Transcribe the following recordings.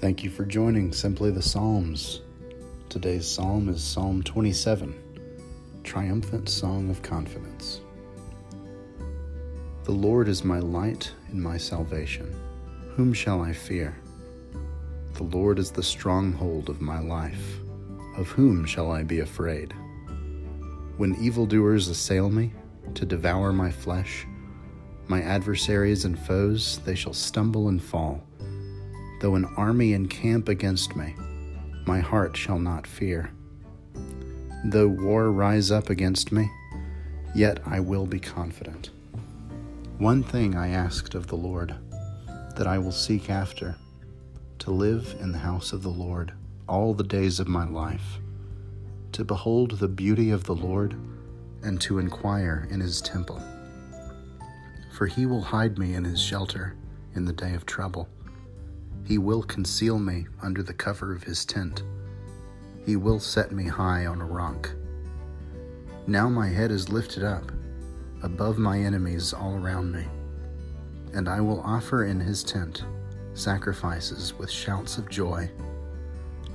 Thank you for joining Simply the Psalms. Today's psalm is Psalm 27, Triumphant Song of Confidence. The Lord is my light and my salvation. Whom shall I fear? The Lord is the stronghold of my life. Of whom shall I be afraid? When evildoers assail me to devour my flesh, my adversaries and foes, they shall stumble and fall. Though an army encamp against me, my heart shall not fear. Though war rise up against me, yet I will be confident. One thing I asked of the Lord, that I will seek after, to live in the house of the Lord all the days of my life, to behold the beauty of the Lord, and to inquire in his temple. For he will hide me in his shelter in the day of trouble. He will conceal me under the cover of his tent. He will set me high on a rock. Now my head is lifted up above my enemies all around me, and I will offer in his tent sacrifices with shouts of joy.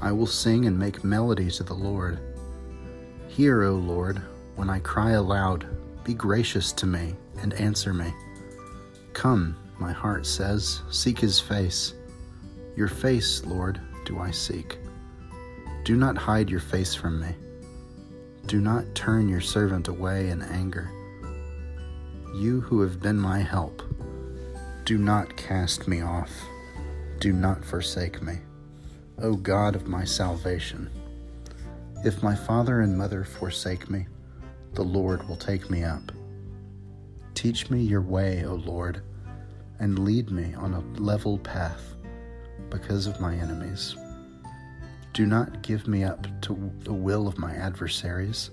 I will sing and make melody to the Lord. Hear, O Lord, when I cry aloud, be gracious to me and answer me. Come, my heart says, seek his face. Your face, Lord, do I seek. Do not hide your face from me. Do not turn your servant away in anger. You who have been my help, do not cast me off. Do not forsake me, O God of my salvation. If my father and mother forsake me, the Lord will take me up. Teach me your way, O Lord, and lead me on a level path because of my enemies. Do not give me up to the will of my adversaries,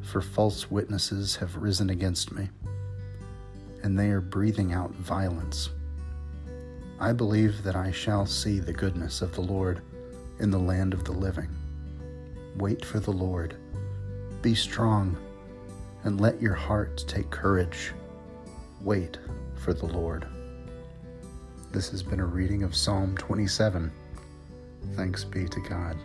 for false witnesses have risen against me, and they are breathing out violence. I believe that I shall see the goodness of the Lord in the land of the living. Wait for the Lord. Be strong, and let your heart take courage. Wait for the Lord. This has been a reading of Psalm 27. Thanks be to God.